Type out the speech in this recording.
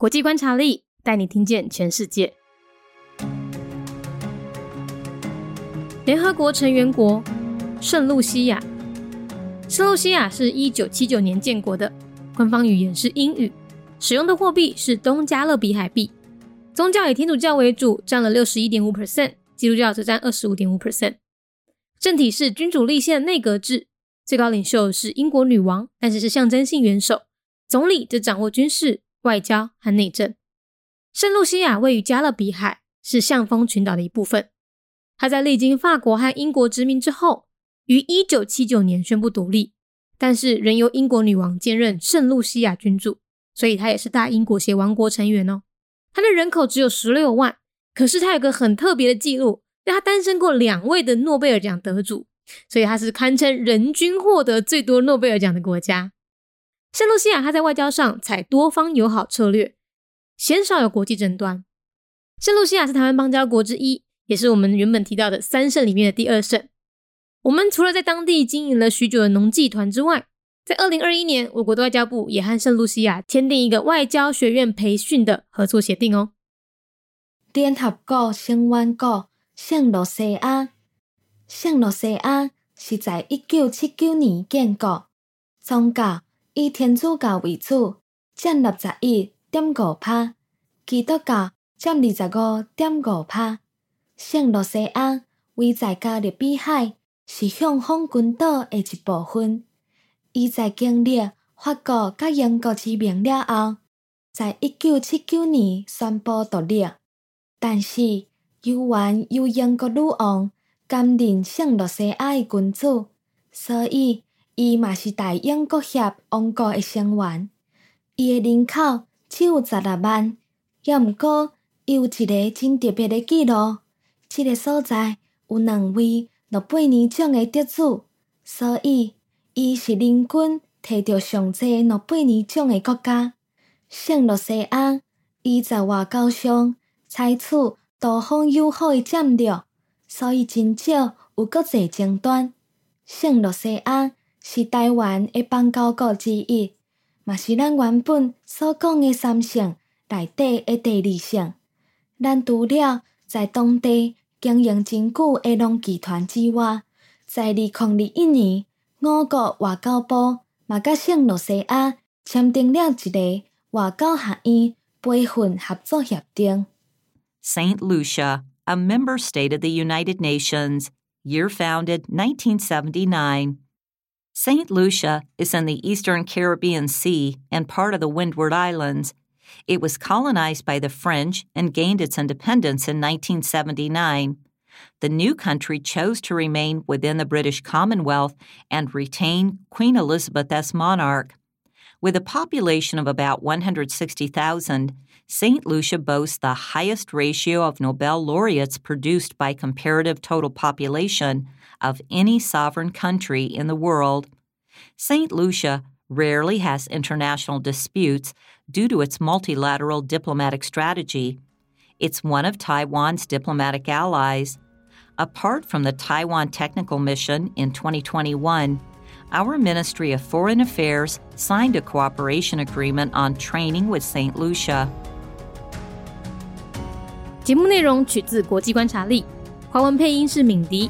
国际观察力带你听见全世界。联合国成员国圣露西亚，圣露西亚是一九七九年建国的，官方语言是英语，使用的货币是东加勒比海币。宗教以天主教为主，占了六十一点五 percent，基督教则占二十五点五 percent。政体是君主立宪内阁制，最高领袖是英国女王，但是是象征性元首。总理则掌握军事、外交和内政。圣露西亚位于加勒比海，是象峰群岛的一部分。它在历经法国和英国殖民之后，于一九七九年宣布独立，但是仍由英国女王兼任圣露西亚君主，所以它也是大英国协王国成员哦。它的人口只有十六万，可是它有个很特别的记录。他诞生过两位的诺贝尔奖得主，所以他是堪称人均获得最多诺贝尔奖的国家。圣露西亚他在外交上采多方友好策略，鲜少有国际争端。圣露西亚是台湾邦交国之一，也是我们原本提到的三圣里面的第二圣。我们除了在当地经营了许久的农技团之外，在二零二一年，我国的外交部也和圣露西亚签订一个外交学院培训的合作协定哦。联合国成员国。圣罗西亚，圣罗西亚是在一九七九年建国，宗教以天主教为主，占六十一点五趴，基督教占二十五点五趴。圣罗西亚位在加勒比海，是向风群岛的一部分。伊在经历法国甲英国殖民了后，在一九七九年宣布独立，但是。由原由英国女王担任圣罗西亚的君主，所以伊嘛是大英国协王国的成员。伊的人口只有十六万，也毋过伊有一个真特别的记录。这个所在有两位诺贝尔奖的得主，所以伊是人均摕到上济诺贝尔奖的国家。圣罗西亚伊在外交上采取。多方友好的战略，所以真少有国际争端。圣罗西亚是台湾的邦交国之一，嘛是咱原本所讲的三省内底的第二省。咱除了在当地经营真久的农集团之外，在二零二一年，我国外交部嘛甲圣罗西亚签订了一个外交学院培训合作协定。Saint Lucia, a member state of the United Nations, year founded 1979. St. Lucia is in the eastern Caribbean Sea and part of the Windward Islands. It was colonized by the French and gained its independence in 1979. The new country chose to remain within the British Commonwealth and retain Queen Elizabeth as monarch. With a population of about 160,000, St. Lucia boasts the highest ratio of Nobel laureates produced by comparative total population of any sovereign country in the world. St. Lucia rarely has international disputes due to its multilateral diplomatic strategy. It's one of Taiwan's diplomatic allies. Apart from the Taiwan Technical Mission in 2021, our Ministry of Foreign Affairs signed a cooperation agreement on training with St. Lucia. 节目内容取自国际观察力，华文配音是敏迪，